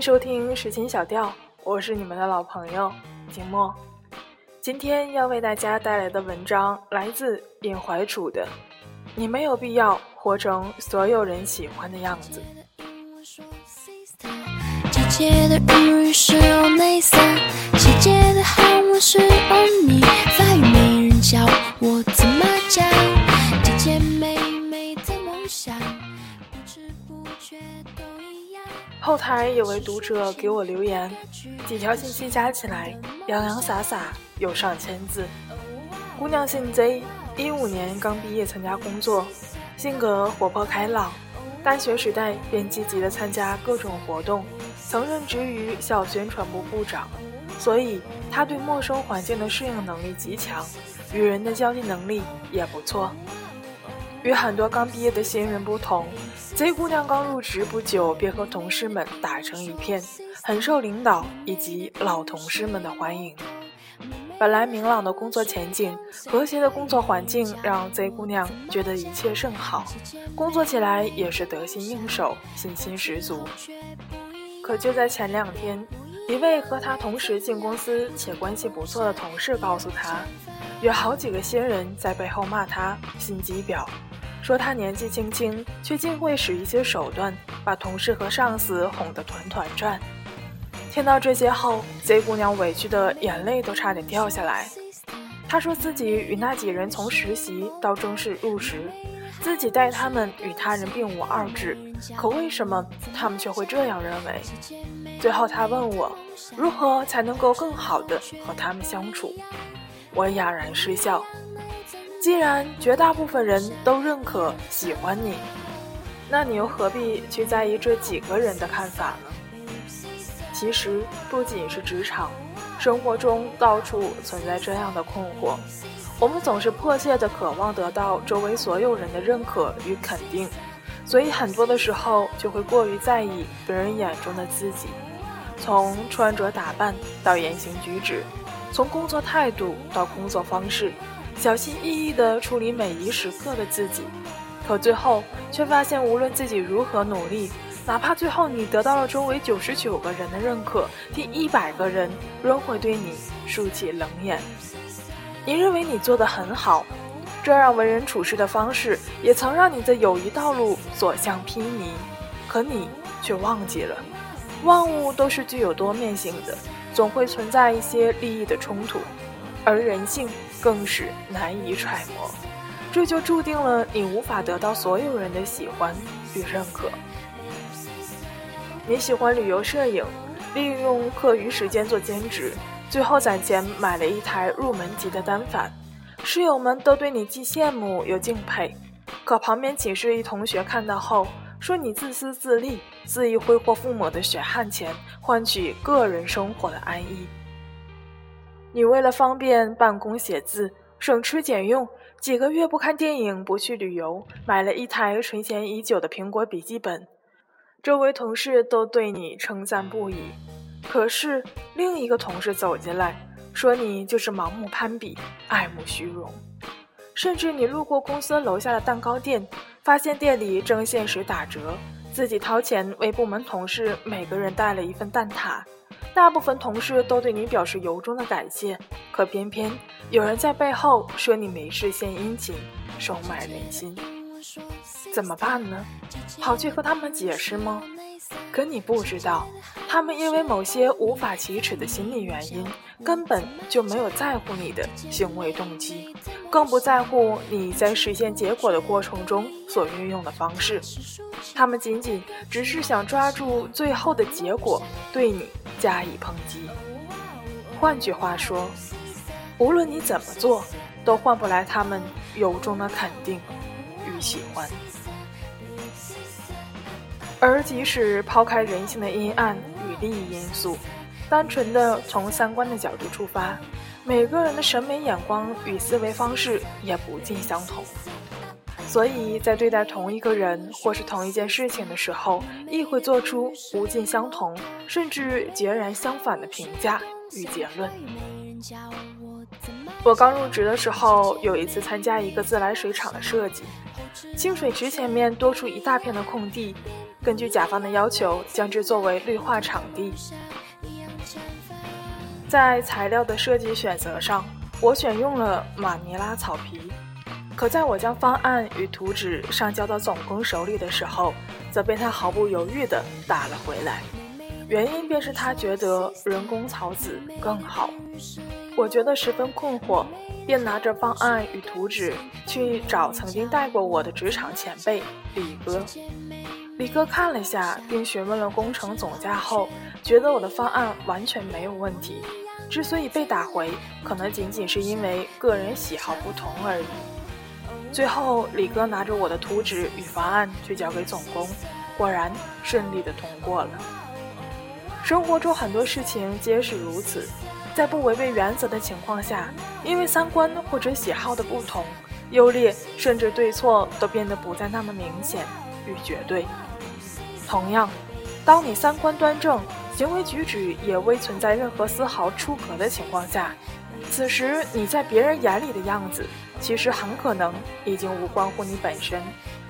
收听时情小调，我是你们的老朋友景墨。今天要为大家带来的文章来自尹怀楚的《你没有必要活成所有人喜欢的样子》。姐姐的后台有位读者给我留言，几条信息加起来洋洋洒洒有上千字。姑娘姓 Z，一五年刚毕业参加工作，性格活泼开朗，大学时代便积极的参加各种活动，曾任职于校宣传部部长，所以她对陌生环境的适应能力极强，与人的交际能力也不错。与很多刚毕业的新人不同，Z 姑娘刚入职不久便和同事们打成一片，很受领导以及老同事们的欢迎。本来明朗的工作前景、和谐的工作环境，让 Z 姑娘觉得一切甚好，工作起来也是得心应手，信心十足。可就在前两天，一位和她同时进公司且关系不错的同事告诉她，有好几个新人在背后骂她心机婊。说他年纪轻轻，却竟会使一些手段，把同事和上司哄得团团转。听到这些后，Z 姑娘委屈的眼泪都差点掉下来。她说自己与那几人从实习到正式入职，自己待他们与他人并无二致，可为什么他们却会这样认为？最后，她问我如何才能够更好的和他们相处。我哑然失笑。既然绝大部分人都认可、喜欢你，那你又何必去在意这几个人的看法呢？其实不仅是职场，生活中到处存在这样的困惑。我们总是迫切地渴望得到周围所有人的认可与肯定，所以很多的时候就会过于在意别人眼中的自己，从穿着打扮到言行举止，从工作态度到工作方式。小心翼翼地处理每一时刻的自己，可最后却发现，无论自己如何努力，哪怕最后你得到了周围九十九个人的认可，第一百个人仍会对你竖起冷眼。你认为你做得很好，这样为人处事的方式也曾让你在友谊道路所向披靡，可你却忘记了，万物都是具有多面性的，总会存在一些利益的冲突，而人性。更是难以揣摩，这就注定了你无法得到所有人的喜欢与认可。你喜欢旅游摄影，利用课余时间做兼职，最后攒钱买了一台入门级的单反，室友们都对你既羡慕又敬佩。可旁边寝室一同学看到后，说你自私自利，恣意挥霍父母的血汗钱，换取个人生活的安逸。你为了方便办公写字，省吃俭用，几个月不看电影，不去旅游，买了一台存钱已久的苹果笔记本，周围同事都对你称赞不已。可是另一个同事走进来，说你就是盲目攀比，爱慕虚荣。甚至你路过公司楼下的蛋糕店，发现店里正限时打折，自己掏钱为部门同事每个人带了一份蛋挞。大部分同事都对你表示由衷的感谢，可偏偏有人在背后说你没事献殷勤，收买人心，怎么办呢？跑去和他们解释吗？可你不知道，他们因为某些无法启齿的心理原因，根本就没有在乎你的行为动机，更不在乎你在实现结果的过程中所运用的方式。他们仅仅只是想抓住最后的结果，对你加以抨击。换句话说，无论你怎么做，都换不来他们由衷的肯定与喜欢。而即使抛开人性的阴暗与利益因素，单纯的从三观的角度出发，每个人的审美眼光与思维方式也不尽相同，所以在对待同一个人或是同一件事情的时候，亦会做出不尽相同甚至截然相反的评价与结论。我刚入职的时候，有一次参加一个自来水厂的设计，清水池前面多出一大片的空地，根据甲方的要求，将之作为绿化场地。在材料的设计选择上，我选用了马尼拉草皮。可在我将方案与图纸上交到总工手里的时候，则被他毫不犹豫地打了回来。原因便是他觉得人工草籽更好。我觉得十分困惑，便拿着方案与图纸去找曾经带过我的职场前辈李哥。李哥看了下，并询问了工程总价后，觉得我的方案完全没有问题。之所以被打回，可能仅仅是因为个人喜好不同而已。最后，李哥拿着我的图纸与方案去交给总工，果然顺利的通过了。生活中很多事情皆是如此，在不违背原则的情况下，因为三观或者喜好的不同，优劣甚至对错都变得不再那么明显与绝对。同样，当你三观端正，行为举止也未存在任何丝毫出格的情况下，此时你在别人眼里的样子。其实很可能已经无关乎你本身，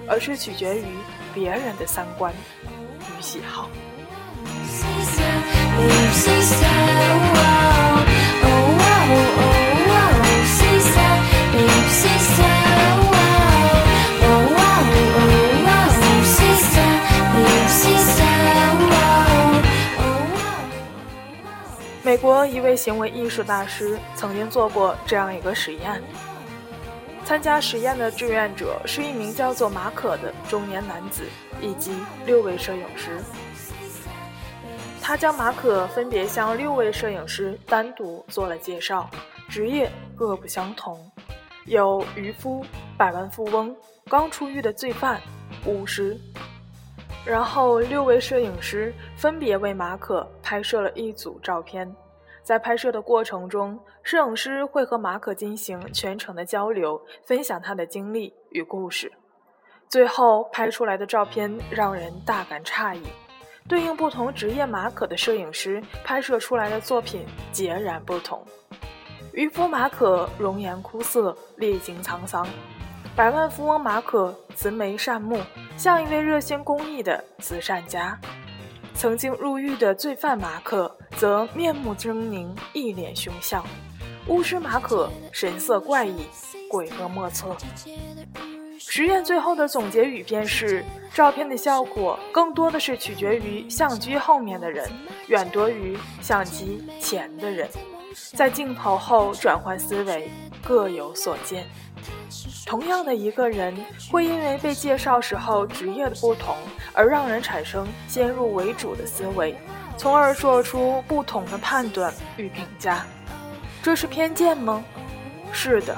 而是取决于别人的三观与喜好。美国一位行为艺术大师曾经做过这样一个实验。参加实验的志愿者是一名叫做马可的中年男子以及六位摄影师。他将马可分别向六位摄影师单独做了介绍，职业各不相同，有渔夫、百万富翁、刚出狱的罪犯、巫师。然后六位摄影师分别为马可拍摄了一组照片。在拍摄的过程中，摄影师会和马可进行全程的交流，分享他的经历与故事。最后拍出来的照片让人大感诧异，对应不同职业马可的摄影师拍摄出来的作品截然不同。渔夫马可容颜枯涩，历经沧桑；百万富翁马可慈眉善目，像一位热心公益的慈善家。曾经入狱的罪犯马可则面目狰狞，一脸凶相；巫师马可神色怪异，鬼魅莫测。实验最后的总结语便是：照片的效果更多的是取决于相机后面的人，远多于相机前的人。在镜头后转换思维，各有所见。同样的一个人，会因为被介绍时候职业的不同，而让人产生先入为主的思维，从而做出不同的判断与评价。这是偏见吗？是的，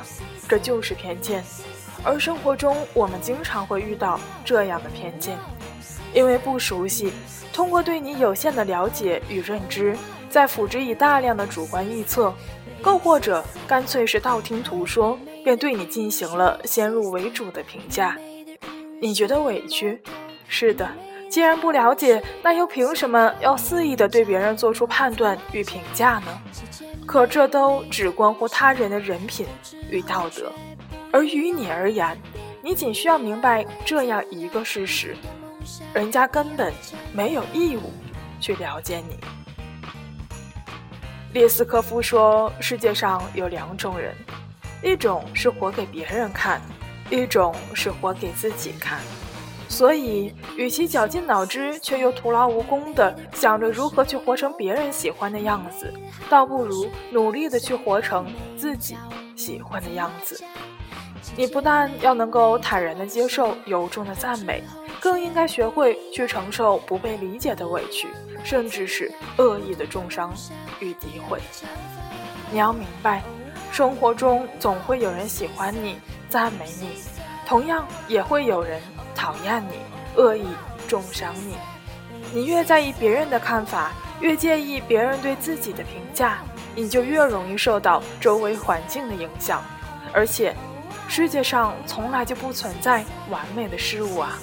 这就是偏见。而生活中，我们经常会遇到这样的偏见，因为不熟悉，通过对你有限的了解与认知，再辅之以大量的主观臆测，更或者干脆是道听途说。便对你进行了先入为主的评价，你觉得委屈？是的，既然不了解，那又凭什么要肆意的对别人做出判断与评价呢？可这都只关乎他人的人品与道德，而于你而言，你仅需要明白这样一个事实：人家根本没有义务去了解你。列斯科夫说：“世界上有两种人。”一种是活给别人看，一种是活给自己看。所以，与其绞尽脑汁却又徒劳无功的想着如何去活成别人喜欢的样子，倒不如努力的去活成自己喜欢的样子。你不但要能够坦然的接受由衷的赞美，更应该学会去承受不被理解的委屈，甚至是恶意的重伤与诋毁。你要明白。生活中总会有人喜欢你、赞美你，同样也会有人讨厌你、恶意重伤你。你越在意别人的看法，越介意别人对自己的评价，你就越容易受到周围环境的影响。而且，世界上从来就不存在完美的事物啊！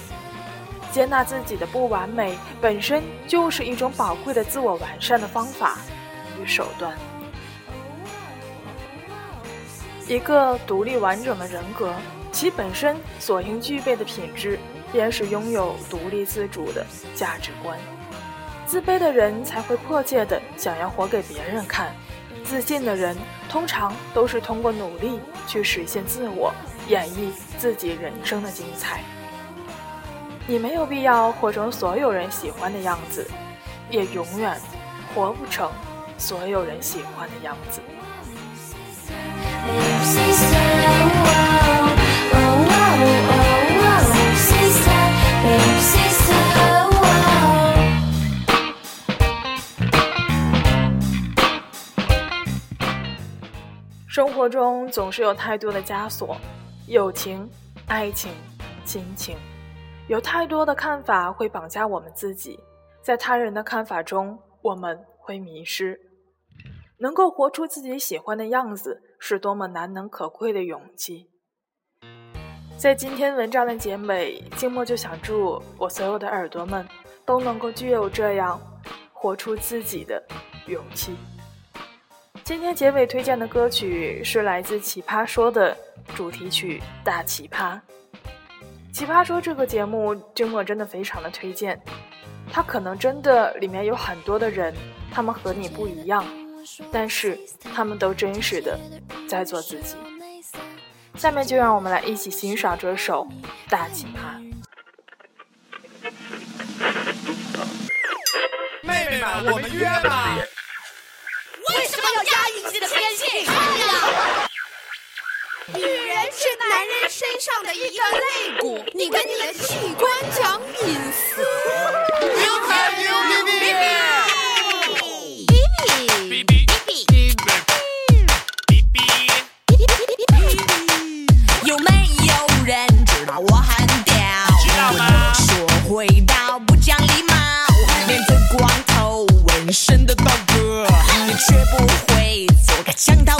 接纳自己的不完美，本身就是一种宝贵的自我完善的方法与手段。一个独立完整的人格，其本身所应具备的品质，便是拥有独立自主的价值观。自卑的人才会迫切的想要活给别人看，自信的人通常都是通过努力去实现自我，演绎自己人生的精彩。你没有必要活成所有人喜欢的样子，也永远活不成所有人喜欢的样子。生活中总是有太多的枷锁，友情、爱情、亲情，有太多的看法会绑架我们自己，在他人的看法中，我们会迷失。能够活出自己喜欢的样子，是多么难能可贵的勇气。在今天文章的结尾，静默就想祝我所有的耳朵们都能够具有这样活出自己的勇气。今天结尾推荐的歌曲是来自《奇葩说》的主题曲《大奇葩》。《奇葩说》这个节目，静默真的非常的推荐。它可能真的里面有很多的人，他们和你不一样。但是他们都真实的在做自己。下面就让我们来一起欣赏这首《大奇葩》。妹妹们，我们约吧。为什么要压抑自己的偏见？女人是男人身上的一个肋骨，你跟你的器官讲隐私。想到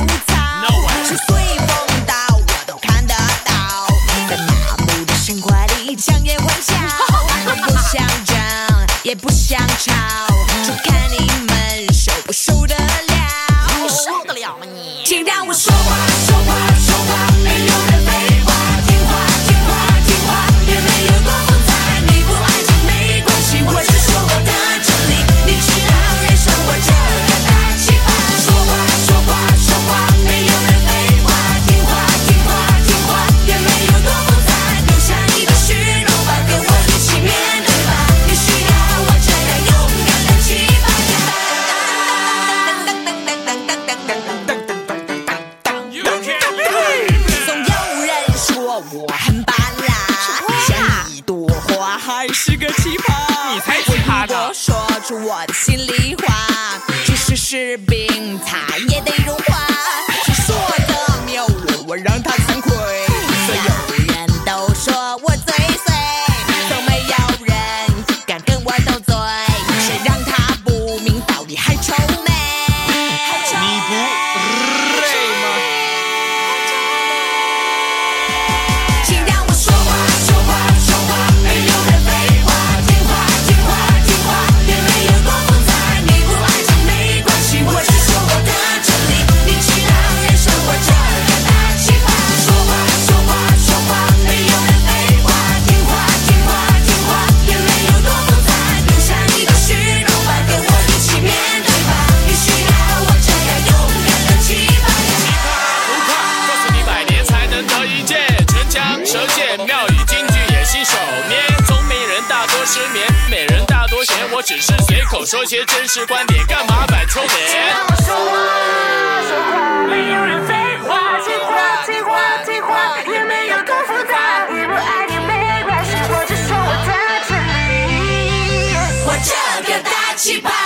我的心里话，即使是冰，它也得融化。谁说的没有我，我让我只是随口说些真实观点，干嘛摆臭脸？听我说话，说话，没有人废话，听话，听话，听话，也没有多复杂。与不爱你没关系，我只说我的真理。我这个大奇葩。